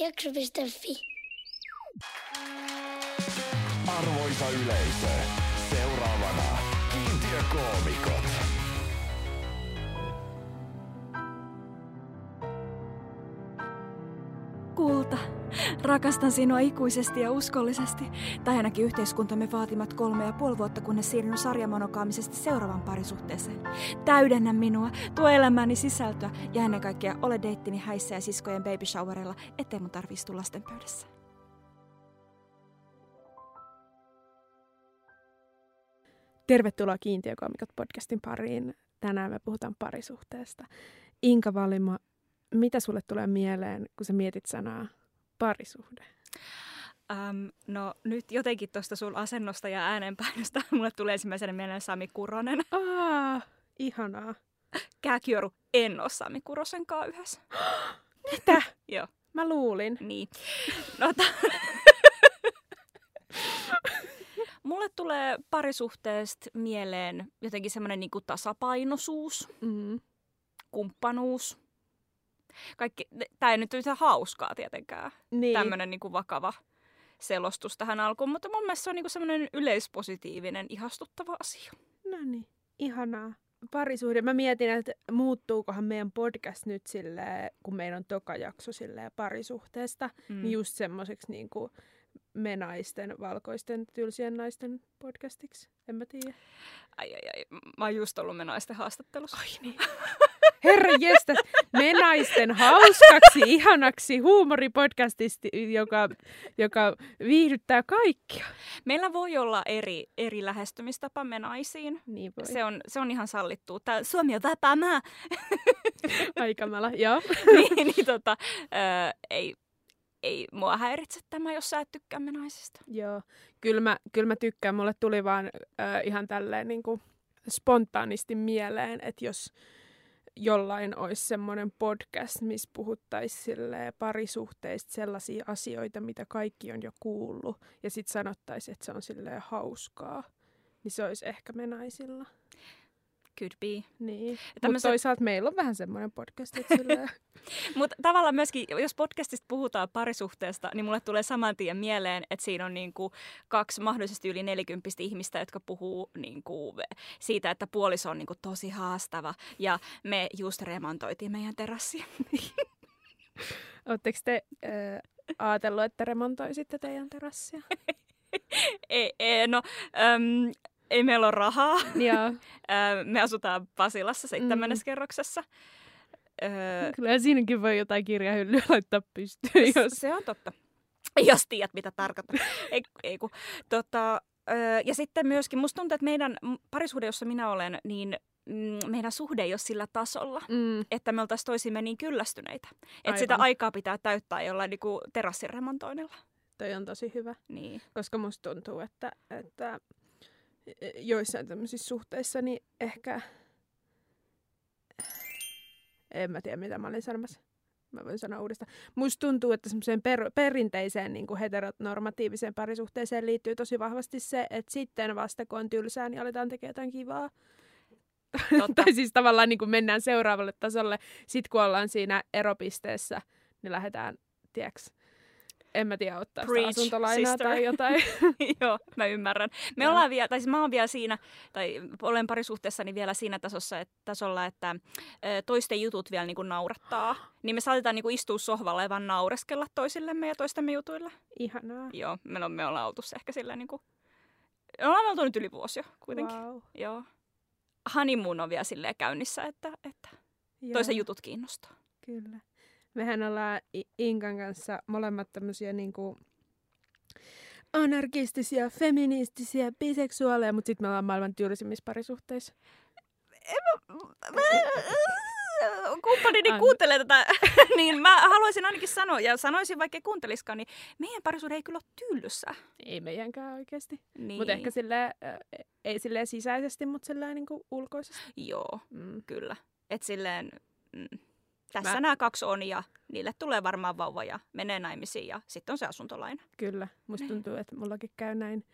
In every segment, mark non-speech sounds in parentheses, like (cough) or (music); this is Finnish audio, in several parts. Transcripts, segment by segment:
Jakso.fi. Arvoisa yleisö, seuraavana kiintiökoomikot. Rakastan sinua ikuisesti ja uskollisesti. Tai ainakin yhteiskuntamme vaatimat kolme ja puoli vuotta, kunnes siirryn sarjamonokaamisesti seuraavan parisuhteeseen. Täydennä minua, tuo elämäni sisältöä ja ennen kaikkea ole deittini häissä ja siskojen baby showerilla, ettei mun tarvi istua lasten pöydässä. Tervetuloa Kiintiökoomikot podcastin pariin. Tänään me puhutaan parisuhteesta. Inka Valima, mitä sulle tulee mieleen, kun sä mietit sanaa parisuhde? Um, no nyt jotenkin tuosta sun asennosta ja äänenpainosta (laughs) mulle tulee ensimmäisenä mieleen Sami Kuronen. Aa, ihanaa. Kääkioru, en ole Sami Kurosen kanssa yhdessä. (gasps) Mitä? (laughs) Joo, Mä luulin. niin. No, ta- (laughs) mulle tulee parisuhteesta mieleen jotenkin semmoinen niinku tasapainoisuus, Mm. kumppanuus. Kaikki, tämä ei nyt ole hauskaa tietenkään, Niin. tämmöinen niinku vakava selostus tähän alkuun, mutta mun mielestä se on niinku semmoinen yleispositiivinen, ihastuttava asia. No niin, ihanaa. Parisuhde. Mä mietin, että muuttuukohan meidän podcast nyt silleen, kun meillä on toka jakso silleen parisuhteesta, mm. niin just semmoiseksi niin kuin me naisten, valkoisten, tylsien naisten podcastiksi. En mä tiedä. Ai, ai, ai. Mä oon just ollut me naisten haastattelussa. Ai niin. (laughs) Herra jestas, me naisten hauskaksi, ihanaksi huumoripodcastista, joka, joka viihdyttää kaikkia. Meillä voi olla eri, eri lähestymistapa me naisiin. Niin voi. Se on, se on ihan sallittua. Tää, Suomi on vapaa (laughs) maa. Aikamalla, joo. (laughs) niin, niin tota, ö, ei, ei mua häiritse tämä, jos sä et tykkää me naisista. Joo, kyllä mä, kyllä mä tykkään. Mulle tuli vaan äh, ihan tälleen niin kuin spontaanisti mieleen, että jos jollain olisi semmoinen podcast, missä puhuttaisiin parisuhteista sellaisia asioita, mitä kaikki on jo kuullut, ja sitten sanottaisiin, että se on silleen hauskaa, niin se olisi ehkä me naisilla. Could be. Niin. Mutta Tämmöset- toisaalta meillä on vähän semmoinen podcast, että (laughs) Mutta tavallaan myöskin, jos podcastista puhutaan parisuhteesta, niin mulle tulee saman tien mieleen, että siinä on niinku kaksi mahdollisesti yli nelikymppistä ihmistä, jotka puhuu niinku siitä, että puoliso on niinku tosi haastava. Ja me just remontoitiin meidän terassia. (laughs) Oletteko te äh, ajatellut, että remontoisitte teidän terassia? (laughs) ei, ei, no, äm, ei meillä ole rahaa. Joo. (laughs) Me asutaan Pasilassa seitsemännes Mm. kerroksessa. (laughs) Kyllä siinäkin voi jotain kirjahyllyä (laughs) laittaa pystyyn, jos... Se on totta. Jos tiedät, mitä tarkoittaa. ei, ei kun, tota, ja sitten myöskin, musta tuntuu, että meidän parisuhde, jossa minä olen, niin mm, meidän suhde ei ole sillä tasolla, Mm, että me oltaisiin toisimme niin kyllästyneitä. Että sitä aikaa pitää täyttää jollain niin terassin remontoinnilla. toi on tosi hyvä, Niin. koska musta tuntuu, että, että joissain tämmöisissä suhteissa niin ehkä... En mä tiedä, mitä mä olin sanomassa. Mä voin sanoa uudestaan. Musta tuntuu, että semmoiseen per, perinteiseen niin kuin heteronormatiiviseen parisuhteeseen liittyy tosi vahvasti se, että sitten vasta kun on tylsää, niin aletaan tekemään jotain kivaa. Totta. (laughs) tai siis tavallaan niin kuin mennään seuraavalle tasolle. Sitten kun ollaan siinä eropisteessä, niin lähdetään, tiedäks, en mä tiedä, ottaa sitä Preach, asuntolainaa sister. tai jotain. (laughs) Joo, mä ymmärrän. Me Joo. ollaan vielä, tai siis mä oon vielä siinä, tai olen parisuhteessani vielä siinä tasossa, et, tasolla, että toisten jutut vielä niinku naurattaa. Niin me saatetaan niinku istua sohvalla ja vaan naureskella toisillemme ja toistemme jutuilla. Ihanaa. Joo, me, on, me ollaan oltu se ehkä silleen niinku... Me ollaan oltu nyt yli vuosi jo kuitenkin. Wow. Joo. Honeymoon on vielä silleen käynnissä, että, että toisen jutut kiinnostaa. Kyllä. Mehän ollaan Inkan kanssa molemmat tämmöisiä niinku anarkistisia, feministisiä, biseksuaaleja, mutta sitten me ollaan maailman tylsimmissä parisuhteissa. kumppanini Anna. kuuntelee tätä, (laughs) niin mä haluaisin ainakin sanoa, ja sanoisin vaikka ei kuunteliskaan, niin meidän parisuhde ei kyllä ole tylsä. Ei meidänkään oikeasti. Niin. Mutta ehkä silleen, äh, ei silleen sisäisesti, mutta silleen niinku ulkoisesti. Joo, Mm. kyllä. Et silleen, mm, tässä Mä- Mä... nämä kaksi on ja niille tulee varmaan vauva ja menee naimisiin ja sitten on se asuntolaina. Kyllä. Musta Niin. tuntuu, että mullakin käy näin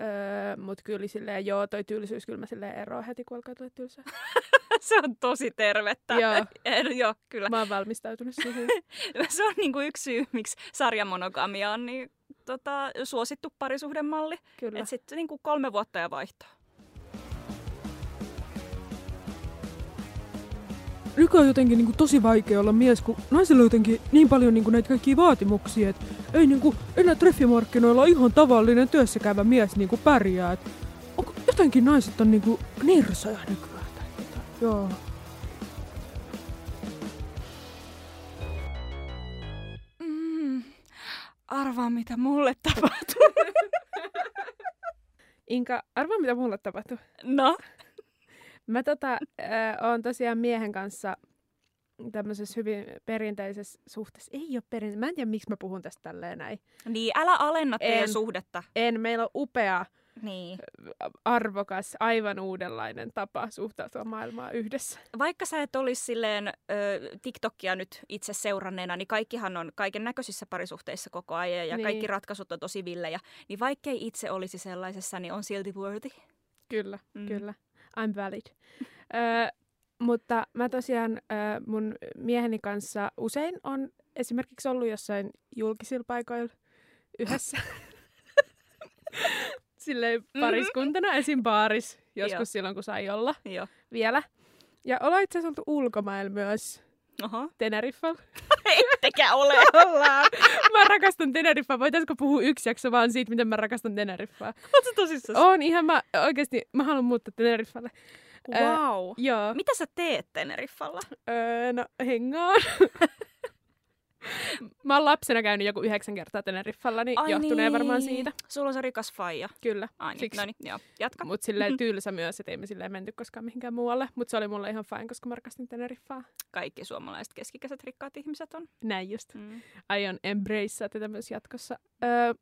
Öö, Mutta kyllä silleen, joo, toi tylsyys kyllä mä silleen eroa heti, kun alkaa tulla tylsää. (laughs) se on tosi tervettä. Joo. (laughs) En- joo, kyllä. Mä oon valmistautunut siihen. (laughs) Se on niinku yksi syy, miksi sarjamonogamia on niin tota, suosittu parisuhdemalli. Kyllä. Että sitten niinku kolme vuotta ja vaihtaa. Nykyään on jotenkin niin kuin, tosi vaikea olla mies, kun naisilla on jotenkin niin paljon niin kuin, näitä kaikkia vaatimuksia, että ei niin kuin, enää treffimarkkinoilla ihan tavallinen työssäkäyvä mies niin kuin, pärjää. Et, onko jotenkin naiset on niin kuin, nirsoja nykyään. tai jotain. Joo. Mm, arvaa, mitä mulle tapahtuu. Inka, arvaa mitä mulle tapahtui. No? Mä tota, äh, oon tosiaan miehen kanssa tämmöisessä hyvin perinteisessä suhteessa. Ei ole perinteisessä. Mä en tiedä, miksi mä puhun tästä tälleen näin. Niin, älä alenna teidän En. suhdetta. En, meillä on upea, Niin. arvokas, aivan uudenlainen tapa suhtautua maailmaan yhdessä. Vaikka sä et olisi silleen ö, TikTokia nyt itse seuranneena, niin kaikkihan on kaiken näköisissä parisuhteissa koko ajan ja Niin. kaikki ratkaisut on tosi villejä. Niin vaikkei itse olisi sellaisessa, niin on silti worthy. Kyllä. Mm. kyllä. I'm valid. Ö, mutta mä tosiaan ö, mun mieheni kanssa usein on esimerkiksi ollut jossain julkisilla paikoilla yhdessä. (laughs) Silleen pariskuntana, esim. baaris, joskus Joo. silloin kun sai olla Joo. vielä. Ja ollaan itse asiassa oltu ulkomailla myös Oho. Teneriffalla. (laughs) Ettekä (laughs) ole. Ollaan. Mä rakastan Teneriffaa. Voitaisko puhua yksi jakso vaan siitä, miten mä rakastan Teneriffaa? Oletko tosissaan? On ihan mä oikeasti, mä haluan muuttaa Teneriffalle. Wow. Joo. Mitä sä teet Teneriffalla? Öö, no, hengaan. (laughs) Mä oon lapsena käynyt joku yhdeksän kertaa Teneriffalla, niin Ai johtuneen varmaan niin. siitä. Sulla on se rikas faija. Kyllä. Ai niin, Siksi. no niin, joo. Jatka. Mut silleen (laughs) tylsä myös, että ei me silleen menty koskaan mihinkään muualle. Mut se oli mulle ihan fine, koska mä rakastin Teneriffaa. Kaikki suomalaiset keskikäiset rikkaat ihmiset on. Näin just. Mm. Aion embracea tätä myös jatkossa. Öö,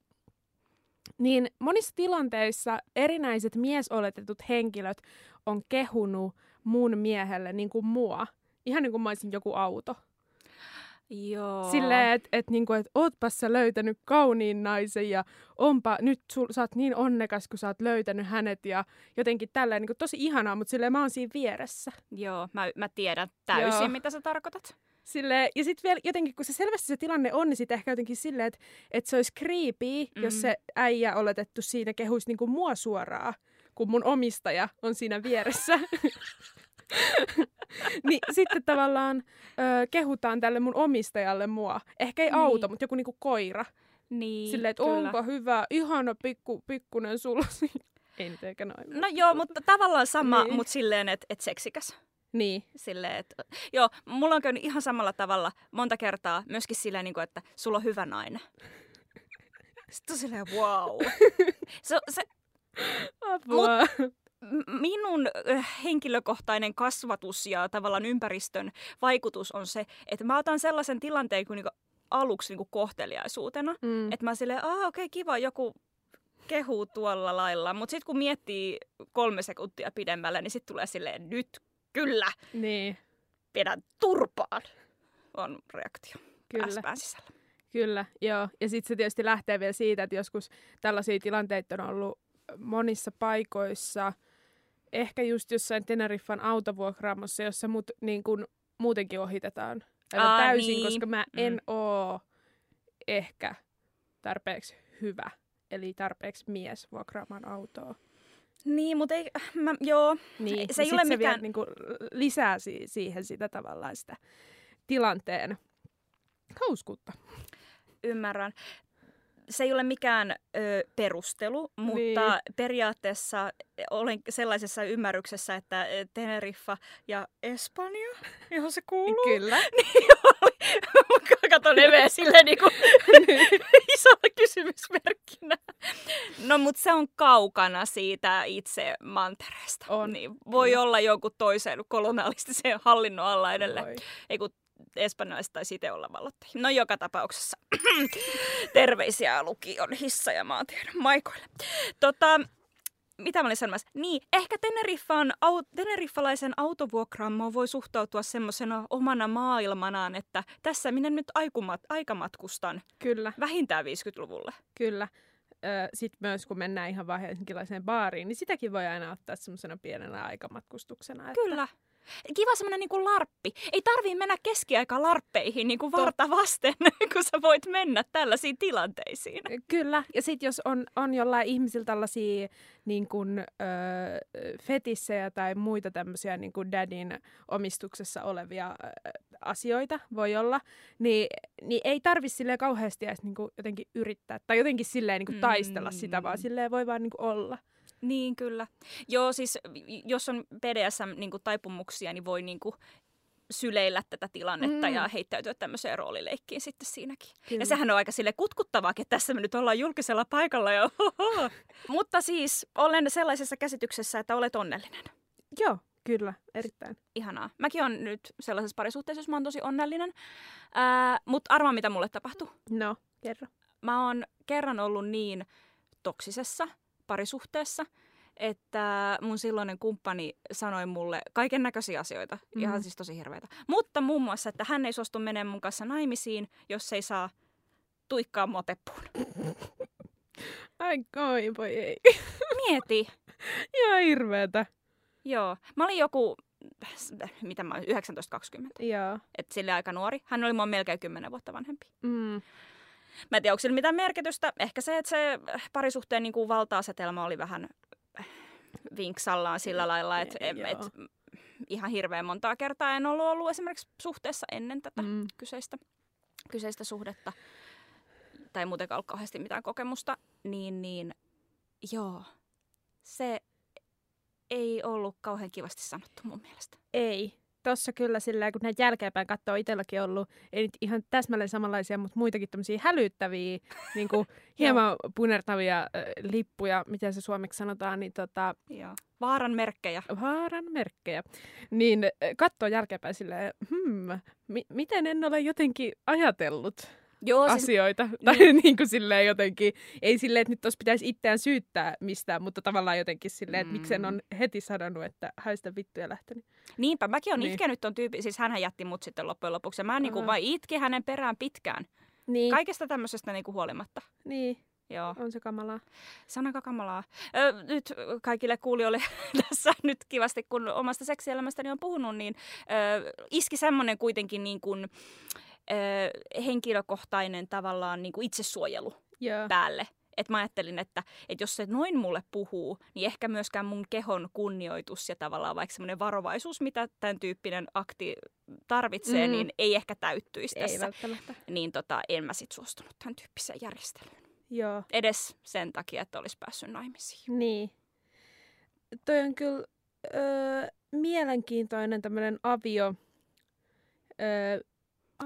niin monissa tilanteissa erinäiset miesoletetut henkilöt on kehunut mun miehelle niin kuin mua. Ihan niin kuin mä olisin joku auto. Joo. Silleen, että et, niinku, et ootpas sä löytänyt kauniin naisen ja onpa, nyt sul, sä oot niin onnekas, kun sä oot löytänyt hänet ja jotenkin tälleen niinku, tosi ihanaa, mutta silleen mä oon siinä vieressä. Joo, mä, mä tiedän täysin, Joo. mitä sä tarkoitat. Silleen, ja sitten vielä jotenkin, kun se selvästi se tilanne on, niin sitten ehkä jotenkin silleen, että et se olisi creepy, mm. jos Mm. se äijä oletettu siinä kehuisi niinku mua suoraan, kun mun omistaja on siinä vieressä. (laughs) (laughs) niin sitten tavallaan ö, kehutaan tälle mun omistajalle mua. Ehkä ei Niin. auto, mutta joku niinku koira. Niin, Silleen, että onpa hyvä, ihana pikku, pikkunen sulla. (laughs) ei nyt eikä noin. No joo, mutta tavallaan sama, Niin. mutta silleen, että et seksikäs. Niin, Silleen, että, joo, mulla on käynyt ihan samalla tavalla monta kertaa myöskin silleen, niin kuin, että sulla on hyvä nainen. Sitten on silleen, wow. (laughs) Se, se, apua. m- minun äh, henkilökohtainen kasvatus ja tavallaan ympäristön vaikutus on se, että mä otan sellaisen tilanteen kuin, niin kuin aluksi niin kuin kohteliaisuutena. Mm. Että mä silleen, aah okei, okay, kiva, joku kehuu tuolla lailla. Mutta sitten kun miettii kolme sekuntia pidemmälle, niin sitten tulee silleen, nyt kyllä, Niin, pidän turpaan. On reaktio kyllä. pään sisällä. Kyllä, joo. Ja sitten se tietysti lähtee vielä siitä, että joskus tällaisia tilanteita on ollut monissa paikoissa. Ehkä just jossain Teneriffan autovuokraamossa, jossa mut niin kun, muutenkin ohitetaan Aa, täysin, niin. koska mä Mm. en oo ehkä tarpeeksi hyvä. Eli tarpeeksi mies vuokraamaan autoa. Niin, mutta ei, mä, joo, Niin, Se ei ole se vielä mikään- niinku lisää si- siihen sitä tavallaan sitä tilanteen hauskuutta. ymmärrän. Se ei ole mikään ö, perustelu, mutta Niin. periaatteessa olen sellaisessa ymmärryksessä, että Teneriffa ja Espanja, johon se kuuluu, Kyllä. (laughs) niin oli, kato Neve silleen niin kuin (laughs) isolla kysymysmerkkinä. No mutta se on kaukana siitä itse mantereesta. On. Niin voi Kyllä. olla jonkun toisen kolonialistisen hallinnon alla edelleen. Voi. Ei kun espanjalaiset taisi itse olla valottajia. No joka tapauksessa. (clears throat) Terveisiä lukion hissa ja maantiedon maikoille. Tota, mitä mä olin sanomassa? Niin, ehkä Teneriffan, au, teneriffalaisen autovuokraamoon voi suhtautua semmoisena omana maailmanaan, että tässä minä nyt aikumat, aikamatkustan Kyllä, vähintään 50-luvulle. kyllä. sitten myös kun mennään ihan vaan baariin, niin sitäkin voi aina ottaa semmoisena pienenä aikamatkustuksena. Että... Kyllä. Kiva semmoinen niinku larppi. Ei tarvii mennä keskiaika larppeihin niinku varta vasten, (laughs) kun sä voit mennä tällaisiin tilanteisiin. Kyllä, ja sitten jos on, on jollain ihmisillä tällaisia niin kun, ö, fetissejä tai muita tämmöisiä niin kuin dadin omistuksessa olevia ö, asioita, voi olla, niin, niin ei tarvi silleen kauheasti edes niin kuin jotenkin yrittää tai jotenkin silleen niin kuin taistella Mm. sitä, vaan silleen voi vaan niin kuin olla. Niin, kyllä. Joo, siis jos on BDSM niin taipumuksia, niin voi niin kuin syleillä tätä tilannetta Mm. ja heittäytyä tämmöiseen roolileikkiin sitten siinäkin. Kyllä. Ja sehän on aika sille kutkuttavaakin, että tässä me nyt ollaan julkisella paikalla ja. (laughs) Mutta siis olen sellaisessa käsityksessä, että olet onnellinen. Joo, kyllä, erittäin. Ihanaa. Mäkin on nyt sellaisessa parisuhteessa, jos mä oon tosi onnellinen. Ää, Mutta arvaa, mitä mulle tapahtui. No, kerro. Mä oon kerran ollut niin toksisessa parisuhteessa, että mun silloinen kumppani sanoi mulle kaiken näköisiä asioita, mm. ihan siis tosi hirveitä. Mutta muun muassa, että hän ei suostu menemään mun kanssa naimisiin, jos ei saa tuikkaa mua peppuun. (laughs) Ai oi, voi ei. (laughs) Mieti. Ihan hirveetä. Joo. Mä olin joku, mitä mä olin, 19-20. Joo. Että sille aika nuori. Hän oli mua melkein 10 vuotta vanhempi. Mm. Mä en tiedä, onko sillä mitään merkitystä. Ehkä se, että se parisuhteen niin kuin valta-asetelma oli vähän vinksallaan sillä lailla, että et, Joo. et, ihan hirveän montaa kertaa en ollut ollut esimerkiksi suhteessa ennen tätä Mm. kyseistä, kyseistä suhdetta. Tai muutenkaan ollut kauheasti mitään kokemusta. Niin, niin joo, se ei ollut kauhean kivasti sanottu mun mielestä. Ei. Tossa kyllä sillä kun näitä jälkeenpäin katsoo itselläkin ollut, ei nyt ihan täsmälleen samanlaisia, mutta muitakin tämmöisiä hälyttäviä, (laughs) niin kuin hieman punertavia äh, lippuja, miten se suomeksi sanotaan, niin tota, Joo. Vaaran merkkejä. vaaran merkkejä. Niin katsoo jälkeenpäin silleen, hmm, mi- miten en ole jotenkin ajatellut Joo, siis asioita. Tai (laughs) niin kuin silleen jotenkin, ei silleen, että nyt tuossa pitäisi itseään syyttää mistään, mutta tavallaan jotenkin silleen, että miksen Mm. on heti sanonut, että haista vittu ja lähtenyt. Niinpä, mäkin on Niin. niin. itkenyt ton tyypin, siis hän jätti mut sitten loppujen lopuksi. Mä niinku Aha. vaan itkin hänen perään pitkään. Niin, Kaikesta tämmöisestä niinku huolimatta. niin, Joo, on se kamalaa. aika kamalaa. Ö, nyt kaikille kuulijoille (laughs) tässä nyt kivasti, kun omasta seksielämästäni on puhunut, niin ö, iski semmoinen kuitenkin niin kuin, ö, henkilökohtainen tavallaan niin kuin itsesuojelu Joo. päälle. Et mä ajattelin, että, että jos se noin mulle puhuu, niin ehkä myöskään mun kehon kunnioitus ja tavallaan vaikka semmoinen varovaisuus, mitä tämän tyyppinen akti tarvitsee, mm. niin ei ehkä täyttyisi Ei tässä. välttämättä. Niin tota, en mä sit suostunut tämän tyyppiseen järjestelyyn. Joo. Edes sen takia, että olisi päässyt naimisiin. Niin. Toi on kyllä öö, mielenkiintoinen tämmöinen avio... Öö,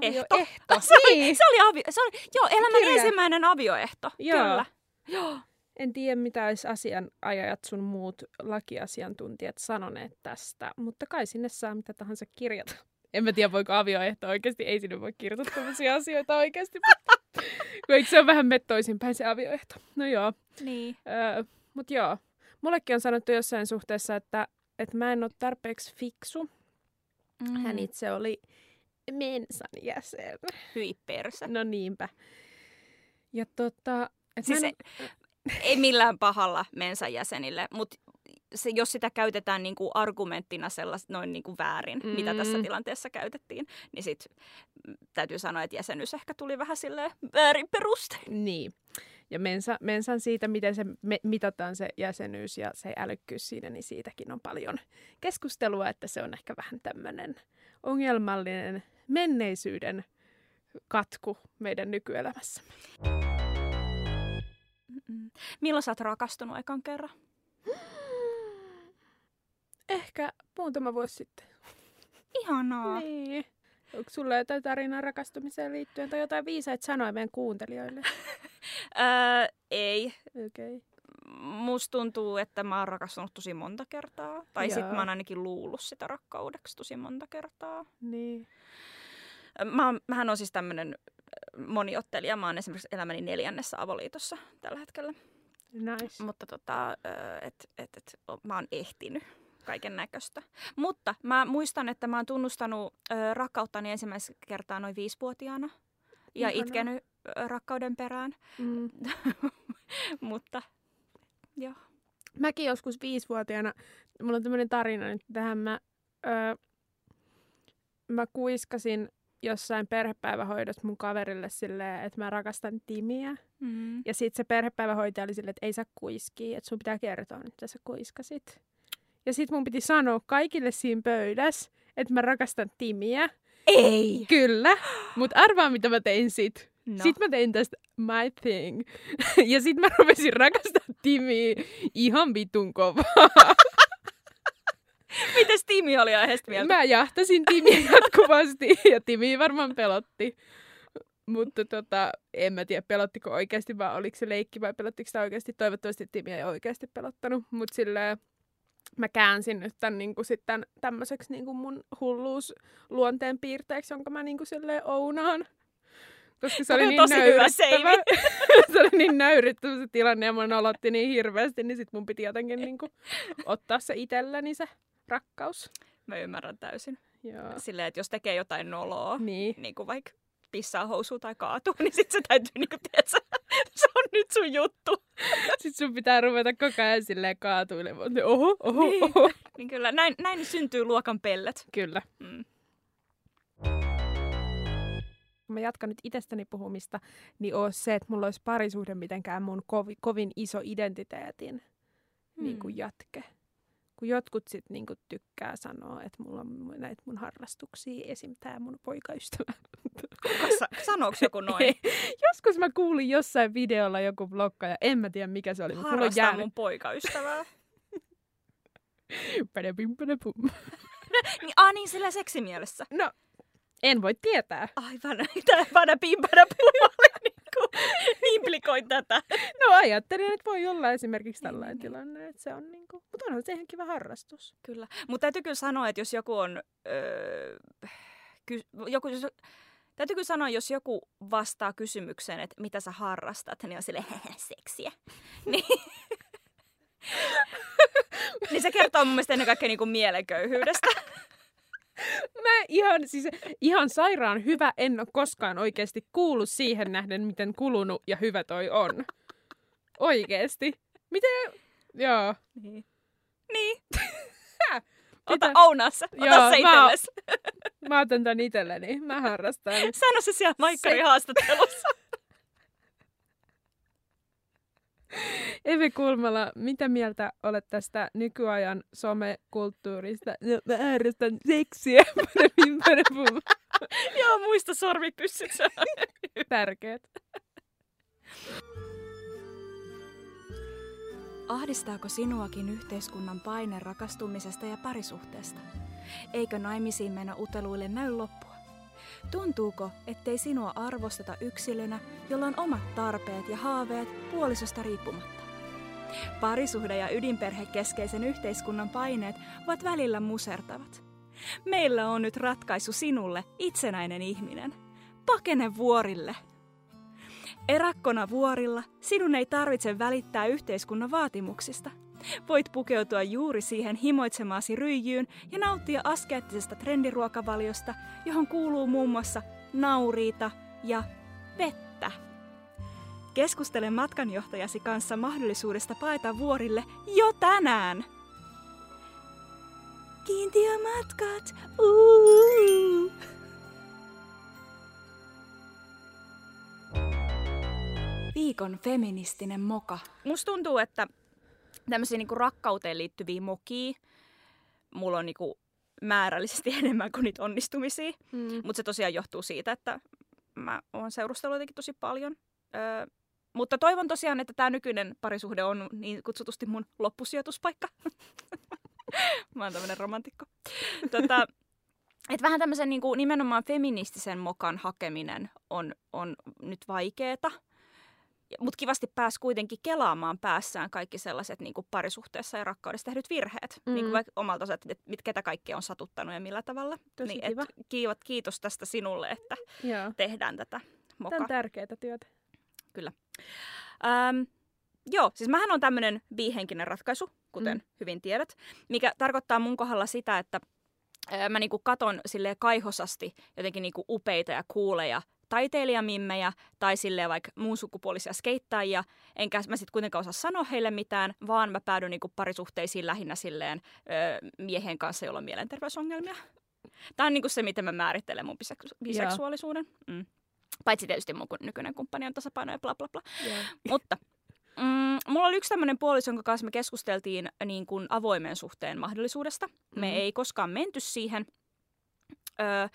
Ehto. avioehto. (laughs) Se oli, Niin. se oli, avi, se oli joo, elämän Kirja. ensimmäinen avioehto. Joo. Kyllä. Joo. En tiedä, mitä olisi asianajajat sun muut lakiasiantuntijat sanoneet tästä, mutta kai sinne saa mitä tahansa kirjata. En mä tiedä, voiko avioehto oikeasti, ei sinne voi kirjoittaa tämmöisiä asioita oikeasti. mutta- (laughs) eikö se ole vähän mettoisinpäin se avioehto? No joo. Niin. Öö, Mutta joo, mullekin on sanottu jossain suhteessa, että, että mä en ole tarpeeksi fiksu. Mm. Hän itse oli mensan jäsen. Hyi perse. No niinpä. Ja tota... Et Siis ei, en, ei millään pahalla mensan jäsenille, mutta se, jos sitä käytetään niinku argumenttina sellais, noin niinku väärin, mm. mitä tässä Mm. tilanteessa käytettiin, niin sit täytyy sanoa, että jäsenyys ehkä tuli vähän silleen väärin perustein. Niin. Ja mensa, mensan siitä, miten se me, mitataan se jäsenyys ja se älykkyys siinä, niin siitäkin on paljon keskustelua, että se on ehkä vähän tämmöinen ongelmallinen menneisyyden katku meidän nykyelämässä. Mm. Milloin sä oot rakastunut ekan kerran? Ehkä muutama vuosi sitten. Ihanaa. Niin. Onko sulla jotain tarinaa rakastumiseen liittyen tai jotain viisaita sanoja meidän kuuntelijoille? (laughs) Öö, ei. Okay. Musta tuntuu, että mä oon rakastunut tosi monta kertaa. Tai sit Joo. mä oon ainakin luullut sitä rakkaudeksi tosi monta kertaa. Niin. Mä, mähän on siis tämmönen moniottelija. Mä oon esimerkiksi elämäni neljännessä avoliitossa tällä hetkellä. Nice. Mutta tota, että et, et, o- mä oon ehtinyt kaiken näköistä. Mutta mä muistan, että mä oon tunnustanut ö, rakkauttani ensimmäistä kertaa noin viisivuotiaana. Ja Ihanaa. itkenyt rakkauden perään. Mm. (laughs) Mutta joo. Mäkin joskus viisivuotiaana, mulla on tämmöinen tarina nyt tähän, mä, öö, mä kuiskasin jossain perhepäivähoidossa mun kaverille silleen, että mä rakastan Timiä. Mm. Ja sitten se perhepäivähoitaja oli silleen, että ei sä kuiskii, että sun pitää kertoa, että sä kuiskasit. Ja sitten mun piti sanoa kaikille siinä pöydässä, että mä rakastan Timiä. Ei! Kyllä, mutta arvaa mitä mä tein sit. No. Sitten mä tein tästä my thing. (laughs) Ja sitten mä rupesin rakastaa Timiä ihan vitun kovaa. (laughs) Mites Timi oli aiheesta mieltä? Mä jahtasin Timiä (laughs) jatkuvasti ja Timi varmaan pelotti. Mutta tota, en mä tiedä, pelottiko oikeasti vai oliko se leikki vai pelottiko sitä oikeasti. Toivottavasti Timi ei oikeasti pelottanut. Mutta silleen mä käänsin nyt tämän niin sitten tämmöiseksi niin mun hulluus luonteen piirteeksi, jonka mä niin kuin silleen ounaan. Koska se Toi oli niin tosi hyvä nöyryttävä. (laughs) se oli niin nöyryttävä se tilanne ja mua nolotti niin hirveästi, niin sit mun piti jotenkin niin kuin ottaa se itselleni se rakkaus. Mä ymmärrän täysin. Joo. Silleen, että jos tekee jotain noloa, Niin. niin kuin vaikka pissaa housuun tai kaatuu, niin sit se täytyy, niin kuin, tiedätkö, (laughs) se on nyt sun juttu. (laughs) Sitten sun pitää ruveta koko ajan silleen kaatuilemaan. Oho, oho, Niin. oho. Niin kyllä, näin, näin syntyy luokan pellet. Kyllä. Mm. Kun mä jatkan nyt itsestäni puhumista, niin on se, että mulla olisi parisuhde mitenkään mun kovi, kovin iso identiteetin Hmm. niin kuin jatke. Kun jotkut sit niin kuin tykkää sanoa, että mulla on näitä mun harrastuksia, esim. tää mun poikaystävä. Kuka sa- sanooko joku noin? Ei. Joskus mä kuulin jossain videolla joku blokka ja en mä tiedä mikä se oli, mutta mulla on Harrastaa jäänyt. mun poikaystävää. (laughs) Padabim, padabum. (laughs) niin, ah, niin sillä seksimielessä. No, en voi tietää. Aivan, (laughs) tämä pana pimpana puolelle, (laughs) niin kuin, implikoi tätä. No ajattelin, että voi olla esimerkiksi Niin, tällainen niin, tilanne, että se on niinku, mutta onhan se ihan kiva harrastus. Kyllä. Mutta täytyy kyllä sanoa, että jos joku on... Öö, ky- joku, jos, täytyy kyllä sanoa, jos joku vastaa kysymykseen, että mitä sä harrastat, niin on sille seksiä. (laughs) niin, niin se kertoo mun mielestä ennen kaikkea niinku mielenköyhyydestä. (laughs) Mä ihan, siis ihan sairaan hyvä, en ole koskaan oikeasti kuullut siihen nähden, miten kulunut ja hyvä toi on. Oikeesti. Miten? Joo. niin. niin. (laughs) Ota Mitä? ounaa se. Ota Joo, se mä- itsellesi. Mä otan tän itselleni. Mä harrastan. Sano se siellä Maikkari (laughs) haastattelussa. (laughs) Eve Kulmala, mitä mieltä olet tästä nykyajan somekulttuurista? No, mä harrastan seksiä. (laughs) (laughs) Joo, muista sormipyssyt. Tärkeet. Ahdistaako sinuakin yhteiskunnan paine rakastumisesta ja parisuhteesta? Eikö naimisiin meno uteluille näy loppua? Tuntuuko, ettei sinua arvosteta yksilönä, jolla on omat tarpeet ja haaveet puolisosta riippumatta? Parisuhde ja ydinperhekeskeisen yhteiskunnan paineet ovat välillä musertavat. Meillä on nyt ratkaisu sinulle, itsenäinen ihminen. Pakene vuorille! Erakkona vuorilla sinun ei tarvitse välittää yhteiskunnan vaatimuksista. Voit pukeutua juuri siihen himoitsemaasi ryijyyn ja nauttia askeettisesta trendiruokavaliosta, johon kuuluu muun muassa nauriita ja vettä. Keskustele matkanjohtajasi kanssa mahdollisuudesta paeta vuorille jo tänään. Kiintiömatkat! Uuu. Viikon feministinen moka. Musta tuntuu, että tämmöisiä niinku rakkauteen liittyviä mokia, mulla on niinku määrällisesti (laughs) enemmän kuin niitä onnistumisia. Mm. Mutta se tosiaan johtuu siitä, että mä oon seurustellut jotenkin tosi paljon. Öö, mutta toivon tosiaan, että tämä nykyinen parisuhde on niin kutsutusti mun loppusijoituspaikka. (laughs) mä oon tämmönen romantikko. Tota, et vähän tämmöisen niin nimenomaan feministisen mokan hakeminen on, on nyt vaikeeta. Mutta kivasti pääsi kuitenkin kelaamaan päässään kaikki sellaiset niin parisuhteessa ja rakkaudessa tehdyt virheet. Mm. Niin kuin vaikka omalta osalta, että mit, ketä kaikkea on satuttanut ja millä tavalla. Tosi niin, kiva. Et, kiivat, kiitos tästä sinulle, että Joo. tehdään tätä Tämä mokaa. on tärkeää työtä. Ähm, joo, siis mähän on tämmöinen bihenkinen ratkaisu, kuten Mm. hyvin tiedät, mikä tarkoittaa mun kohdalla sitä, että mä niinku katon silleen kaihosasti jotenkin niinku upeita ja kuuleja taiteilijamimmejä tai silleen vaikka muun sukupuolisia skeittaajia, enkä mä sitten kuitenkaan osaa sanoa heille mitään, vaan mä päädyin niinku parisuhteisiin lähinnä silleen ö, miehen kanssa, jolla on mielenterveysongelmia. Tämä on niinku se, miten mä määrittelen mun biseksu- biseksuaalisuuden. Mm. Paitsi tietysti mun kun- nykyinen kumppani on tasapaino ja bla bla bla. Joo. (laughs) Mutta mm, mulla oli yksi tämmöinen puoliso, jonka kanssa me keskusteltiin niin kuin avoimen suhteen mahdollisuudesta. Me Mhm. ei koskaan menty siihen, öö,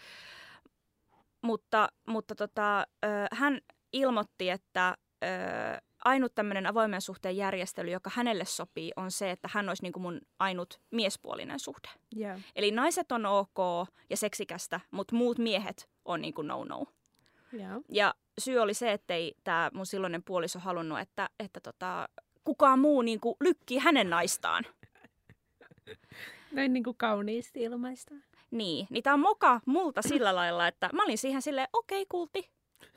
mutta, mutta tota, hän ilmoitti, että ainut tämmöinen avoimen suhteen järjestely, joka hänelle sopii, on se, että hän olisi niin kuin mun ainut miespuolinen suhde. Joo. Eli naiset on ok ja seksikästä, mutta muut miehet on niin kuin no-no. Joo. Ja syy oli se, ettei tämä mun silloinen puoliso halunnut, että, että tota, kukaan muu niin kuin lykkii hänen naistaan. Näin niin kuin kauniisti ilmaista. Niin, niin tämä on moka multa sillä (clears throat) lailla, että mä olin siihen silleen, okei okay, kulti.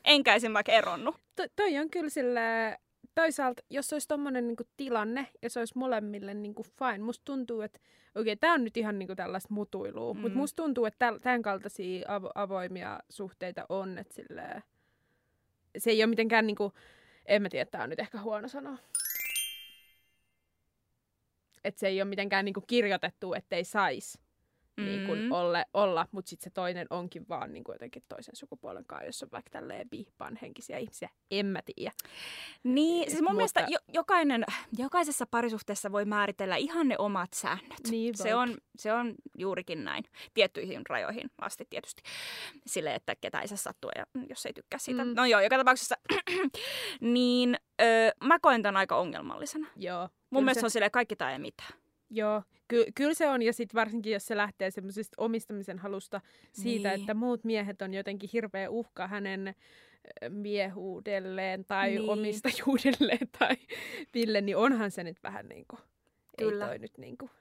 Enkä esimerkiksi eronnut. To, toi on kyllä sille toisaalta, jos olisi tommonen niinku tilanne ja se olisi molemmille niinku fine, musta tuntuu, että okei, okay, tämä on nyt ihan niinku tällaista mutuilua, mm. Mutta musta tuntuu, että tämän kaltaisia avo, avoimia suhteita on, että silleen, se ei ole mitenkään niinku, en mä tiedä, tämä on nyt ehkä huono sanoa. Että se ei ole mitenkään niinku kirjoitettu, ettei saisi niin kuin Mm. olle, olla, mutta sitten se toinen onkin vaan niin kuin jotenkin toisen sukupuolen kanssa, jos on vaikka tälleen bi-panhenkisiä ihmisiä. En mä tiedä. Niin, siis mun Mutta- mielestä jo, jokainen, jokaisessa parisuhteessa voi määritellä ihan ne omat säännöt. Niin se, on, se on juurikin näin. Tiettyihin rajoihin asti tietysti. Sille, että ketä ei saa sattua, ja, jos ei tykkää siitä. Mm. No joo, joka tapauksessa. (clears throat) niin ö, mä koen tämän aika ongelmallisena. Joo. Mun mielestä se, se on silleen kaikki tai ei mitään. Joo, ky- kyllä se on. Ja sitten varsinkin, jos se lähtee semmoisesta omistamisen halusta siitä, Niin. että muut miehet on jotenkin hirveä uhka hänen miehuudelleen tai Niin. omistajuudelleen tai Ville, niin onhan se nyt vähän niin kuin, Kyllä. ei toi nyt niin kuin,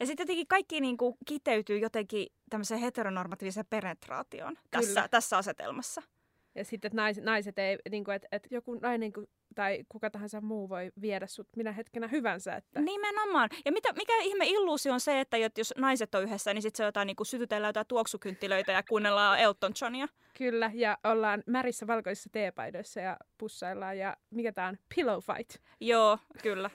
Ja sitten jotenkin kaikki niin kuin kiteytyy jotenkin tämmöiseen heteronormatiiviseen penetraatioon tässä, tässä asetelmassa. Ja sitten, että naiset, naiset ei, niin kuin, että, että joku nainen ku- tai kuka tahansa muu voi viedä sut minä hetkenä hyvänsä. Että, Nimenomaan. Ja mitä, mikä ihme illuusio on se, että jos naiset on yhdessä, niin sitten se jotain niin kuin sytytellään jotain tuoksukynttilöitä ja kuunnellaan Elton Johnia. Kyllä, ja ollaan märissä valkoisissa teepaidoissa ja pussaillaan. Ja mikä tää on? Pillow fight. Joo, kyllä.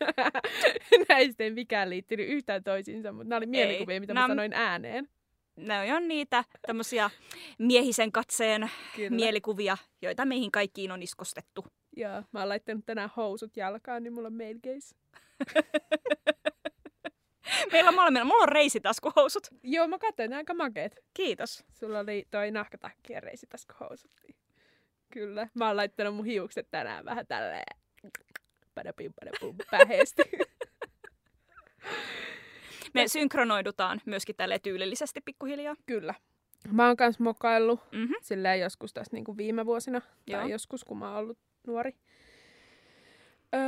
(laughs) Näistä ei mikään liittynyt yhtään toisiinsa, mutta nämä oli mielikuvia, mitä mä Nam- sanoin ääneen. Ne on niitä tämmöisiä miehisen katseen Kyllä. mielikuvia, joita meihin kaikkiin on iskostettu. Joo, mä oon laittanut tänään housut jalkaan, niin mulla on male gaze. (laughs) Meillä on molemmilla. Mulla on reisitaskuhousut. Joo, mä katsoin, aika makeet. Kiitos. Sulla oli toi nahkatakki ja reisitaskuhousut. niin Kyllä. Mä oon laittanut mun hiukset tänään vähän tälleen padapim padapum päheesti. (laughs) Me synkronoidutaan myöskin tälle tyylillisesti pikkuhiljaa. Kyllä. Mä oon kans mokaillut Mhm. silleen joskus tässä niinku viime vuosina. Joo. Tai joskus, kun mä oon ollut nuori. Öö,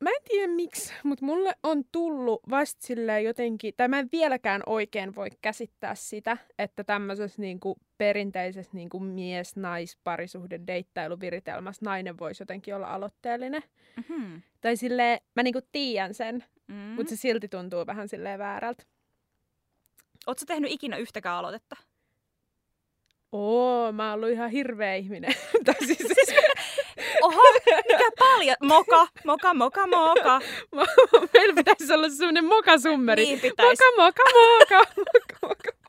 mä en tiedä miksi, mutta mulle on tullut vasta silleen jotenkin, tai mä en vieläkään oikein voi käsittää sitä, että tämmöisessä niinku perinteisessä niinku mies-nais-parisuhde deittailuviritelmässä nainen voisi jotenkin olla aloitteellinen. Mm-hmm. Tai silleen, mä niinku tiedän sen, Mm. mutta se silti tuntuu vähän silleen väärältä. Oletko tehnyt ikinä yhtäkään aloitetta? Oo, mä oon ollut ihan hirveä ihminen. (laughs) tai siis, (laughs) Oho, mikä paljon. Moka, moka, moka, moka. (laughs) meillä pitäisi olla semmoinen mokasummeri. Niin pitäisi. Moka, moka, moka, moka, moka.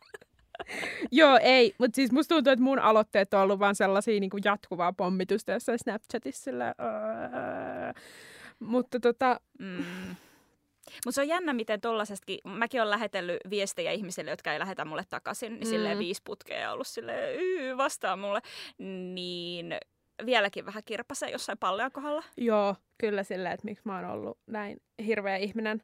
Joo, ei. Mutta siis musta tuntuu, että mun aloitteet on ollut vaan sellaisia niin kuin jatkuvaa pommitusta jossain Snapchatissa. Sillä, Mutta tota, Mm. Mutta se on jännä, miten tollasestakin, mäkin olen lähetellyt viestejä ihmisille, jotka ei lähetä mulle takaisin, niin Mm. silleen viisi putkea ollut silleen, yy, vastaa mulle, niin vieläkin vähän kirpasee jossain pallean kohdalla. joo, kyllä silleen, että miksi mä oon ollut näin hirveä ihminen.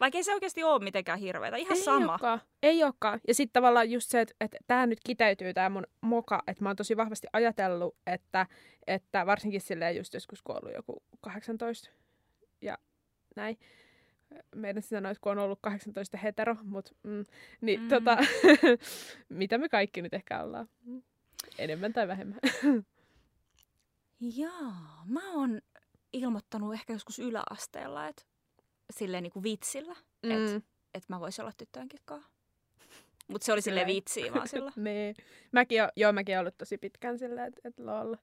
Vaikka ei se oikeasti ole mitenkään hirveätä, ihan ei sama. Olekaan. Ei olekaan. Ja sitten tavallaan just se, että, että tähän nyt kiteytyy tämä mun moka, että mä oon tosi vahvasti ajatellut, että, että varsinkin silleen just joskus kun ollut joku 18 ja näin. Meidän sanoisi, kun on ollut 18 hetero, mutta mm, niin Mm. tota, (laughs) mitä me kaikki nyt ehkä ollaan. Mm. Enemmän tai vähemmän. (laughs) Jaa, mä oon ilmoittanut ehkä joskus yläasteella, että silleen niin kuin vitsillä, mm. että et mä voisin olla tyttöjenkin kanssa. Mutta se oli sille Kyllä. vitsiä vaan silloin. (laughs) niin. Mäkin, o- joo, mäkin ollut tosi pitkään silleen, että et lol.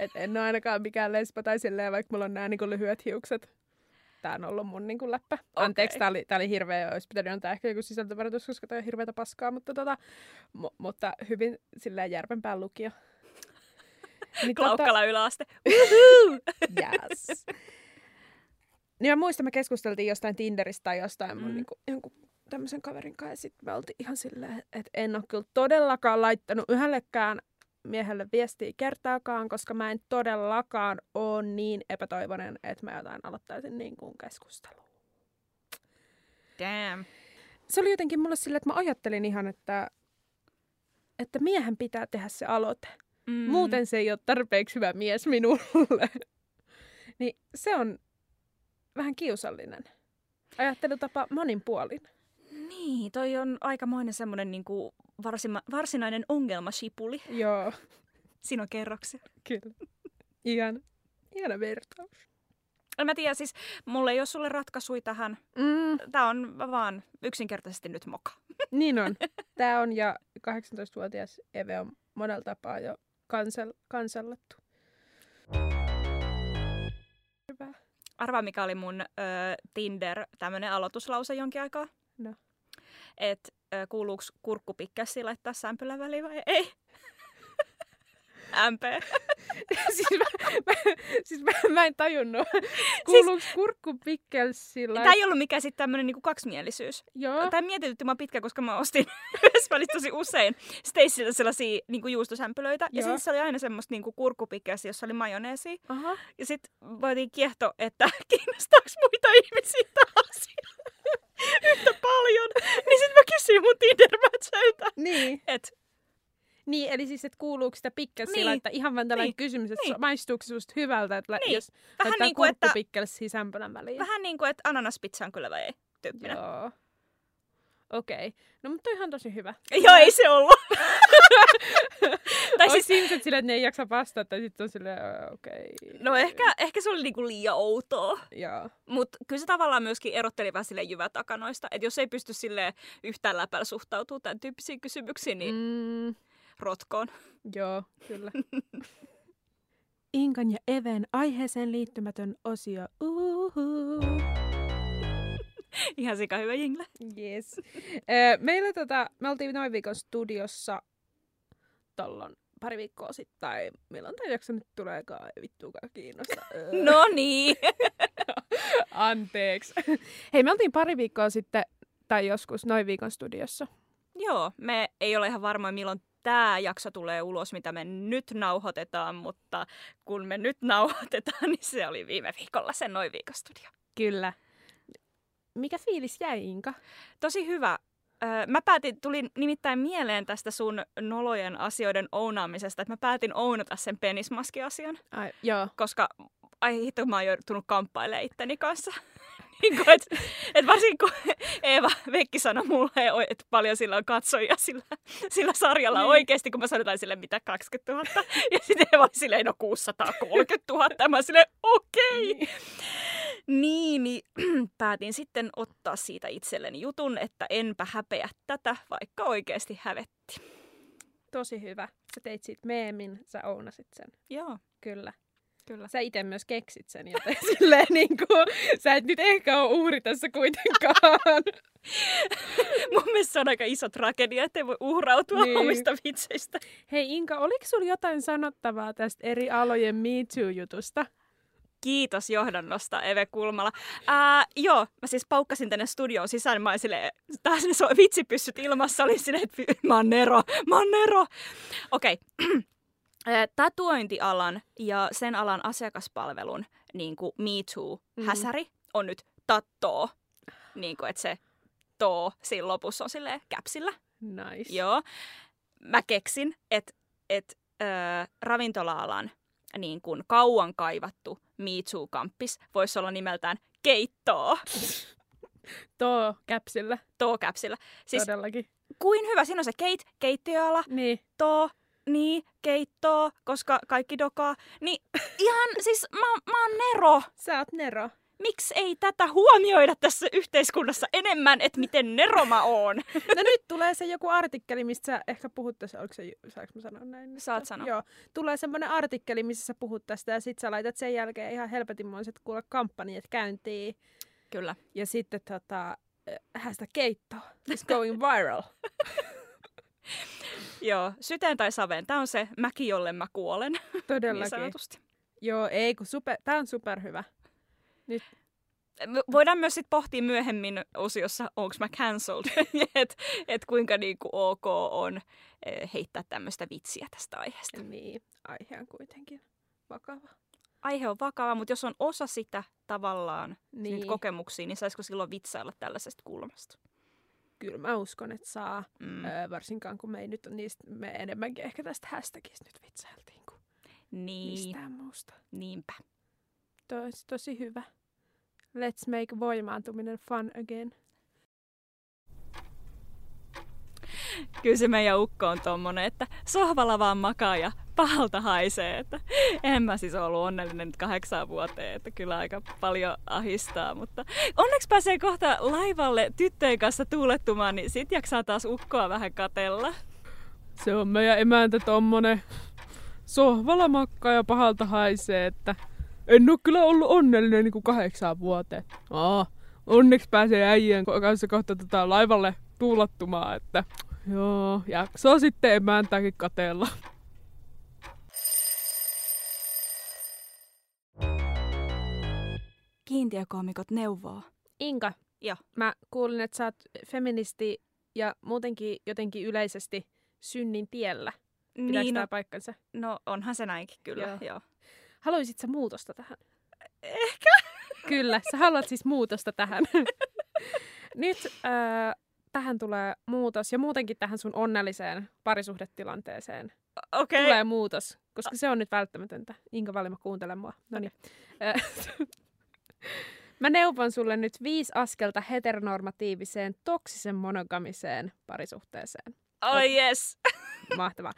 Et en ole ainakaan mikään lesbo tai silleen, vaikka mulla on nämä niinku lyhyet hiukset. Tää on ollut mun niinku läppä. Anteeksi, Okei. tää oli, tää oli hirveä, olisi pitänyt antaa ehkä joku sisältövaroitus, koska toi on hirveätä paskaa, mutta, tota, mu- mutta hyvin silleen järvenpään lukio. Niin, Klaukkala yläaste. (laughs) Yes. Niin mä muistan, me keskusteltiin jostain Tinderistä tai jostain mun Mm. niinku, jonkun tämmöisen kaverin kanssa. Ja sit me oltiin ihan silleen, että en ole kyllä todellakaan laittanut yhdellekään miehelle viestiä kertaakaan, koska mä en todellakaan ole niin epätoivoinen, että mä jotain aloittaisin niin kuin keskustelua. Damn. Se oli jotenkin mulle silleen, että mä ajattelin ihan, että, että miehen pitää tehdä se aloite. Mm. Muuten se ei ole tarpeeksi hyvä mies minulle. (laughs) niin se on vähän kiusallinen. Ajattelutapa moninpuolin. Niin, toi on aikamoinen semmoinen niinku varsima, varsinainen ongelmasipuli. Joo, Siinä on kerroksia. kyllä. Ihan, ihana vertaus. En mä tiedä, siis mulla ei ole sulle ratkaisui tähän. Mm, Tää on vaan yksinkertaisesti nyt moka. (laughs) niin on. Tää on ja 18-vuotias Eve on monella tapaa jo kansel, kansallattu. Hyvä. Arvaa, mikä oli mun ö, Tinder tämmönen aloituslause jonkin aikaa? No. Et kuuluuko kurkkupikkäsi laittaa sämpylän väliin vai ei? MP. (laughs) siis mä, mä, siis mä, mä en tajunnut. Kuuluuko siis, kurkku pikkelsillä? Tämä ei ollut mikään sitten tämmönen niinku kaksimielisyys. Joo. Tämä mietitytti mua pitkään, koska mä ostin (laughs) yhdessä välissä tosi usein Stacyltä sellaisia niinku juustosämpylöitä. Ja Joo. sitten se oli aina semmoista niinku kurkkupikkäsi, jossa oli majoneesia. Aha. Ja sitten voitiin kiehto, että (laughs) kiinnostaako muita ihmisiä asia yhtä paljon. Niin sitten mä kysyin mun Tinder-matcheilta, Niin. että Niin, eli siis, että kuuluuko sitä pikkelsiä Niin. laittaa ihan vaan tällainen Niin. kysymys, että Niin. maistuuko se susta hyvältä, että Niin. jos Vähän laittaa niin kuin, että- sämpylän väliin. vähän niin kuin, että ananaspizza on kyllä vai ei tyyppinen. Joo. Okei. Okay. No mutta ihan tosi hyvä. (laughs) Joo ei se ollut. (laughs) tai siis, siis ihmiset silleen, että ne ei jaksa vastata, tai sitten on silleen, "Ö, okei. Okay. no ehkä, ehkä se oli niinku liian outoa. Joo. Mutta kyllä se tavallaan myöskin erotteli vähän silleen jyvätakanoista. Että jos ei pysty sille yhtään läpällä suhtautumaan tämän tyyppisiin kysymyksiin, niin mm. Rotkoon. joo, kyllä. (laughs) Inkan ja Even aiheeseen liittymätön osio. Uhu. (laughs) Ihan sika hyvä jingle. Yes. Meillä tota, me oltiin noin viikon studiossa tollon pari viikkoa sitten, tai milloin tämä jakso nyt tuleekaan, ei vittuakaan kiinnosta. (laughs) No niin. Anteeksi. Hei, me oltiin pari viikkoa sitten, tai joskus noin viikon studiossa. Joo, me ei ole ihan varmoja milloin tämä jakso tulee ulos, mitä me nyt nauhoitetaan, mutta kun me nyt (laughs) nauhoitetaan, niin se oli viime viikolla se noin viikon studio. Kyllä. Mikä fiilis jäi, Inka? Tosi hyvä. Mä päätin, tuli nimittäin mieleen tästä sun nolojen asioiden ounaamisesta, että mä päätin ounata sen penismaski-asian, Ai, joo. koska ai hitto, mä oon joutunut kamppailemaan itteni kanssa. (laughs) (laughs) niin kuin, et, et varsinkin kun Eeva Vekki sanoi mulle, että paljon sillä on katsojia sillä, sillä sarjalla Niin. oikeasti, kun mä sanoin jotain sille, mitä 20 000. Ja sitten Eeva oli silleen, no 630 000. Ja mä silleen, okei. Okay. Niin, niin (clears throat) päätin sitten ottaa siitä itselleni jutun, että enpä häpeä tätä, vaikka oikeasti hävetti. Tosi hyvä. Sä teit siitä meemin, sä ounasit sen. Joo, Kyllä. Kyllä. Sä itse myös keksit sen, joten (laughs) silleen niin kuin, sä et nyt ehkä ole uhri tässä kuitenkaan. (laughs) Mun mielestä se on aika iso tragedia, ettei voi uhrautua Niin. omista vitseistä. Hei Inka, oliko sulla jotain sanottavaa tästä eri alojen Me Too-jutusta? Kiitos johdannosta, Eve Kulmala. Ää, joo, mä siis paukkasin tänne studioon sisään, mä olin silleen, taas ne so- vitsipyssyt ilmassa, olin silleen, että mä oon Nero, mä oon Nero. Okei, Ää, (clears throat) tatuointialan ja sen alan asiakaspalvelun niin kuin Me Too-häsäri on nyt tattoo, niin kuin, että se too siinä lopussa on silleen käpsillä. Nice. Joo. Mä keksin, että et, ö, ravintola-alan niin kuin kauan kaivattu Me Too-kamppis voisi olla nimeltään Keittoo. (laughs) Tuo käpsillä, Too-käpsillä. Siis todellakin. kuin hyvä. Siinä on se keit, keittiöala, Niin. too, niin, keittoo, koska kaikki dokaa. Niin (laughs) ihan, siis mä, mä oon Nero. Sä oot Nero. Miksi ei tätä huomioida tässä yhteiskunnassa enemmän, että miten neroma on? (laughs) No nyt tulee se joku artikkeli, mistä sä ehkä puhut tässä. Oliko se, saanko mä sanoa näin? Saat sanoa. Joo. Tulee semmoinen artikkeli, missä sä puhut tästä ja sit sä laitat sen jälkeen ihan helpetinmoiset kuule kampanjat käyntiin. Kyllä. Ja sitten tota, hästä keitto is going viral. (laughs) Joo, syteen tai saveen. Tämä on se mäki, jolle mä kuolen, (laughs) niin Todellakin. sanotusti. Joo, ei kun super, tää on superhyvä. Me Voidaan myös sit pohtia myöhemmin osiossa, onko mä cancelled, (laughs) että et kuinka niinku ok on eh, heittää tämmöistä vitsiä tästä aiheesta. Niin, aihe on kuitenkin vakava. Aihe on vakava, mutta jos on osa sitä tavallaan, niin. Niin. niitä kokemuksia, niin saisiko silloin vitsailla tällaisesta kulmasta? Kyllä mä uskon, että saa. Mm. Öö, varsinkaan kun me ei nyt niistä, me enemmänkin ehkä tästä hashtagista nyt vitsailtiin kuin Niin, mistään muusta. niinpä. Tosi, tosi hyvä. Let's make voimaantuminen fun again. (laughs) Kyllä se meidän ukko on tommonen, että sohvalla vaan makaa ja pahalta haisee. Että en mä siis ollut onnellinen nyt kahdeksaan vuoteen, että kyllä aika paljon ahistaa. Mutta onneksi pääsee kohta laivalle tyttöjen kanssa tuulettumaan, niin sit jaksaa taas ukkoa vähän katella. Se on meidän emäntä tommonen sohvalla makkaa ja pahalta haisee, että en oo kyllä ollut onnellinen niin kuin kahdeksaan vuoteen. Aa, onneksi pääsee äijien kanssa kohta tota laivalle tuulattumaan, että joo, jaksaa sitten emäntäkin katella. Kiintiökoomikot neuvoo. Inka, Joo. mä kuulin, että sä oot feministi ja muutenkin jotenkin yleisesti synnin tiellä. Pitääkö Niin, tää no, paikkansa? no onhan se näinkin kyllä, Joo. joo. joo. Haluaisit sä muutosta tähän? Ehkä. Kyllä, sä haluat siis muutosta tähän. (laughs) Nyt äh, tähän tulee muutos ja muutenkin tähän sun onnelliseen parisuhdetilanteeseen Okei. tulee muutos, koska se on nyt välttämätöntä. Inka Valima, kuuntele mua. No niin. (laughs) Mä neuvon sulle nyt viisi askelta heteronormatiiviseen, toksisen monogamiseen parisuhteeseen. Oh yes. (laughs) Mahtavaa.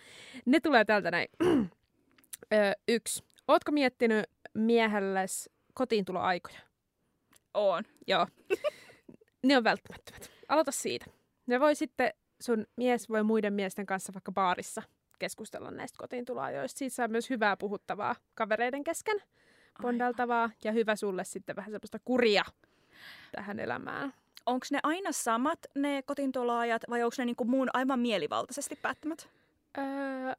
Ne tulee täältä näin. (clears throat) Ö, yksi. Ootko miettinyt miehelles kotiintuloaikoja? On. Joo. (laughs) ne on välttämättömät. Aloita siitä. Ne voi sitten, sun mies voi muiden miesten kanssa vaikka baarissa keskustella näistä kotiintuloajoista. Siitä saa myös hyvää puhuttavaa kavereiden kesken, bondaltavaa ja hyvä sulle sitten vähän semmoista kuria tähän elämään. Onko ne aina samat ne kotiintuloajat vai onko ne niinku muun aivan mielivaltaisesti päättämät? Öö,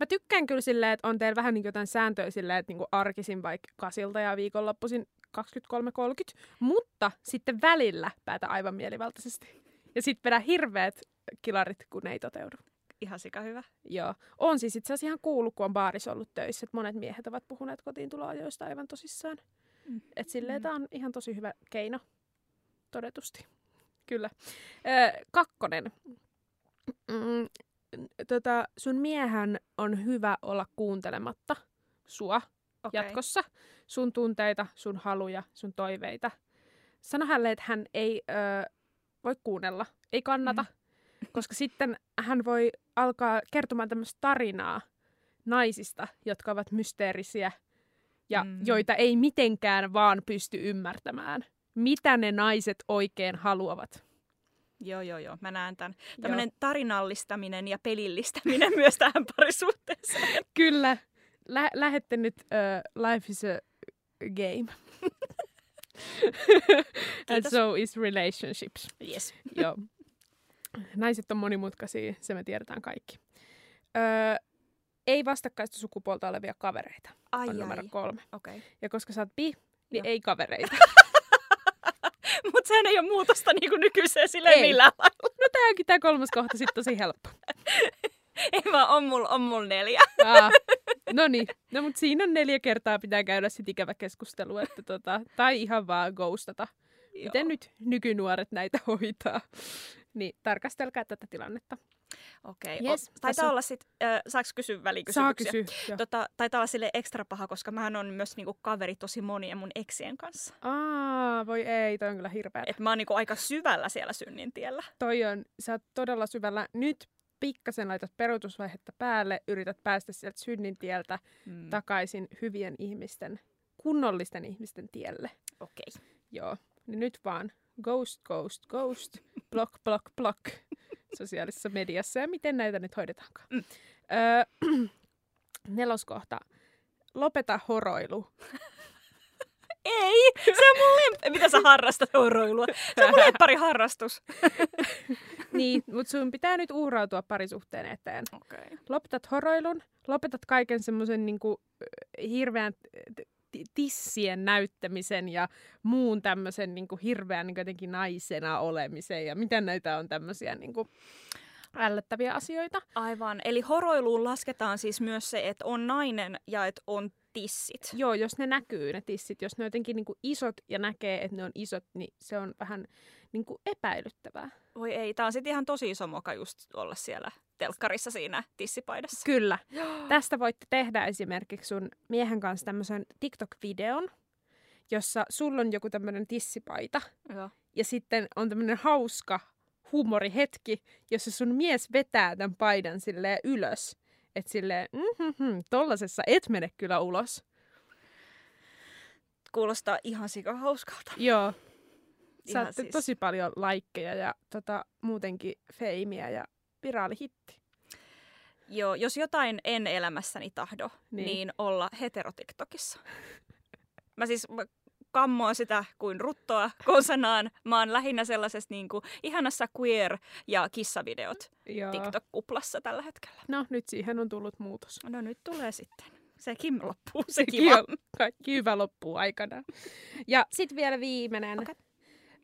mä tykkään kyllä silleen, että on teillä vähän niin jotain sääntöjä silleen, että niin arkisin vaikka kasilta ja viikonloppuisin 23.30, mutta sitten välillä päätä aivan mielivaltaisesti. Ja sitten vedä hirveät kilarit, kun ne ei toteudu. Ihan sika hyvä. Joo. On siis itse asiassa ihan kuullut, kun on baarissa ollut töissä, että monet miehet ovat puhuneet kotiintuloajoista aivan tosissaan. Mm. Että silleen Mm. tämä on ihan tosi hyvä keino, todetusti. Kyllä. Ö, kakkonen. Mm, tota, sun miehän on hyvä olla kuuntelematta sua Okei. jatkossa. Sun tunteita, sun haluja, sun toiveita. Sano hänelle, että hän ei ö, voi kuunnella, ei kannata, mm. (laughs) koska sitten hän voi alkaa kertomaan tämmöistä tarinaa naisista, jotka ovat mysteerisiä ja mm. joita ei mitenkään vaan pysty ymmärtämään. Mitä ne naiset oikein haluavat. Joo, joo, joo. Mä näen tämän. Tämmöinen tarinallistaminen ja pelillistäminen (laughs) myös tähän parisuhteeseen. Kyllä. Lä- lähette nyt uh, Life is a game. (laughs) And so is relationships. Yes. (laughs) Joo. Naiset on monimutkaisia, se me tiedetään kaikki. Öö, ei vastakkaista sukupuolta olevia kavereita Ai, on numero ai. kolme. Okei. Okay. Ja koska sä oot bi, niin Joo. ei kavereita. (laughs) Mutta sehän ei ole muutosta niinku nykyiseen silleen Ei. millään lailla. no tää onkin tää kolmas kohta sitten tosi helppo. Ei vaan, on mulla on mul neljä. Aa, no niin, no mut siinä on neljä kertaa pitää käydä sit ikävä keskustelu, että tota, tai ihan vaan ghostata. Miten nyt nykynuoret näitä hoitaa? Niin tarkastelkaa tätä tilannetta. Okei. Yes, o- taitaa tässä on- olla sit, äh, saaks kysyä Saa välikysymyksiä? kysyä. Joo. Tota, taitaa olla sille ekstra paha, koska mähän on myös niinku kaveri tosi monien mun eksien kanssa. Aa, voi ei, toi on kyllä hirveä. Et mä oon niinku aika syvällä siellä synnin tiellä. Toi on, sä oot todella syvällä. Nyt pikkasen laitat peruutusvaihetta päälle, yrität päästä sieltä synnin tieltä Mm. takaisin hyvien ihmisten kunnollisten ihmisten tielle. Okei. Joo. Niin nyt vaan ghost, ghost, ghost, (laughs) block, block, block (laughs) sosiaalisessa mediassa ja miten näitä nyt hoidetaankaan. Mm. Öö, (clears throat) neloskohta. Lopeta horoilu. (laughs) Ei, se on mun lemp... Mitä sä harrastat horoilua? Se on mun lemppari harrastus. (laughs) niin, mutta sun pitää nyt uhrautua parisuhteen eteen. Okei. Lopetat horoilun, lopetat kaiken semmoisen niinku, hirveän tissien näyttämisen ja muun tämmöisen niinku, hirveän niinku, jotenkin naisena olemisen ja mitä näitä on tämmöisiä niinku, ällöttäviä asioita. Aivan. Eli horoiluun lasketaan siis myös se, että on nainen ja että on tissit. Joo, jos ne näkyy ne tissit, jos ne on jotenkin niinku, isot ja näkee, että ne on isot, niin se on vähän niinku, epäilyttävää. Voi ei, tää on sitten ihan tosi iso moka just olla siellä telkkarissa siinä tissipaidassa. Kyllä. (gasps) Tästä voitte tehdä esimerkiksi sun miehen kanssa tämmöisen TikTok-videon, jossa sulla on joku tämmöinen tissipaita Joo. ja sitten on tämmöinen hauska huumorihetki, jossa sun mies vetää tämän paidan silleen ylös. Että silleen, mm-hmm, tollasessa et mene kyllä ulos. Kuulostaa ihan sika hauskalta. Joo. Saatte siis. tosi paljon laikkeja ja tota, muutenkin feimiä ja viraalihitti. Joo, jos jotain en elämässäni tahdo, Niin. niin, niin olla heterotiktokissa. Mä siis mä kammoan sitä kuin ruttoa konsanaan. Mä oon lähinnä sellaisessa niin kuin, ihanassa queer- ja kissavideot Joo. TikTok-kuplassa tällä hetkellä. No nyt siihen on tullut muutos. No nyt tulee sitten. Sekin loppuu, se Sekin kiva. on Kaikki hyvä loppuu aikana. Ja sitten vielä viimeinen. Okei.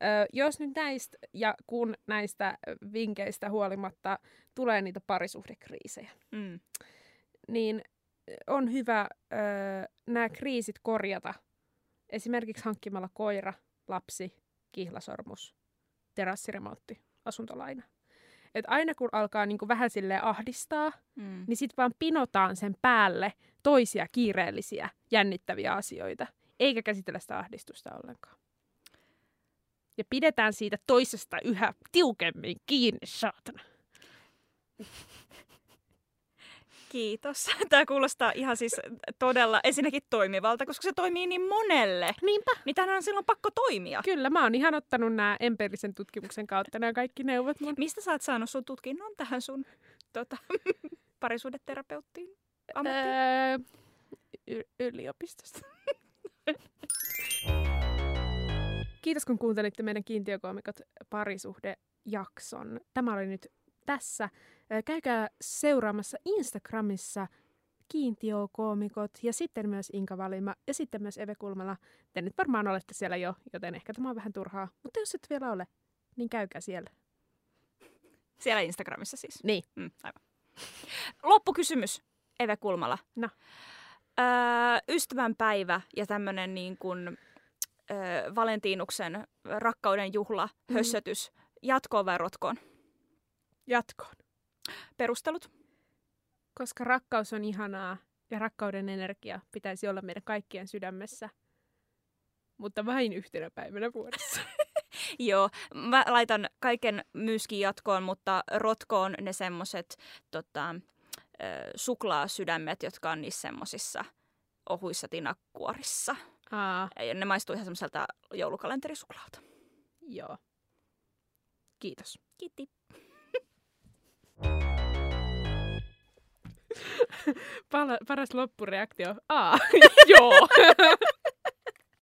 Ö, jos nyt näistä ja kun näistä vinkkeistä huolimatta tulee niitä parisuhdekriisejä, Mm. niin on hyvä ö, nämä kriisit korjata. Esimerkiksi hankkimalla koira, lapsi, kihlasormus, terassiremontti, asuntolaina. Et aina kun alkaa niinku vähän silleen ahdistaa, Mm. niin sitten vaan pinotaan sen päälle toisia kiireellisiä, jännittäviä asioita, eikä käsitellä sitä ahdistusta ollenkaan. Ja pidetään siitä toisesta yhä tiukemmin kiinni, saatana. Kiitos. (laughs) Tämä kuulostaa ihan siis todella ensinnäkin toimivalta, koska se toimii niin monelle. Niinpä. Niin tänään on silloin pakko toimia. Kyllä, mä oon ihan ottanut nämä empiirisen tutkimuksen kautta nämä kaikki neuvot mun. Mistä sä oot saanut sun tutkinnon tähän sun tota, (laughs) parisuudeterapeuttiin ammattiin? Öö, y- yliopistosta. Kiitos kun kuuntelitte meidän kiintiökoomikot parisuhdejakson. Tämä oli nyt tässä. Käykää seuraamassa Instagramissa kiintiökoomikot ja sitten myös Inka Valima ja sitten myös Eve Kulmala. Te nyt varmaan olette siellä jo, joten ehkä tämä on vähän turhaa. Mutta jos et vielä ole, niin käykää siellä. Siellä Instagramissa siis. Niin. Mm, aivan. Loppukysymys, Eve Kulmala. No. Öö, ystävänpäivä ja tämmöinen niin kuin, öö, Valentiinuksen rakkauden juhla, Mhm. hössötys, jatkoon vai rotkoon? Jatkoon. Perustelut? Koska rakkaus on ihanaa ja rakkauden energia pitäisi olla meidän kaikkien sydämessä, mutta vain yhtenä päivänä vuodessa. (laughs) Joo, mä laitan kaiken myöskin jatkoon, mutta rotkoon ne semmoset tota, suklaasydämet, jotka on niissä semmosissa ohuissa tinakkuorissa. Aa, Ja ne maistuu ihan semmoiselta joulukalenterisuklaalta. joo. Kiitos. Kiitti. Paras loppureaktio. Aa, (laughs) joo.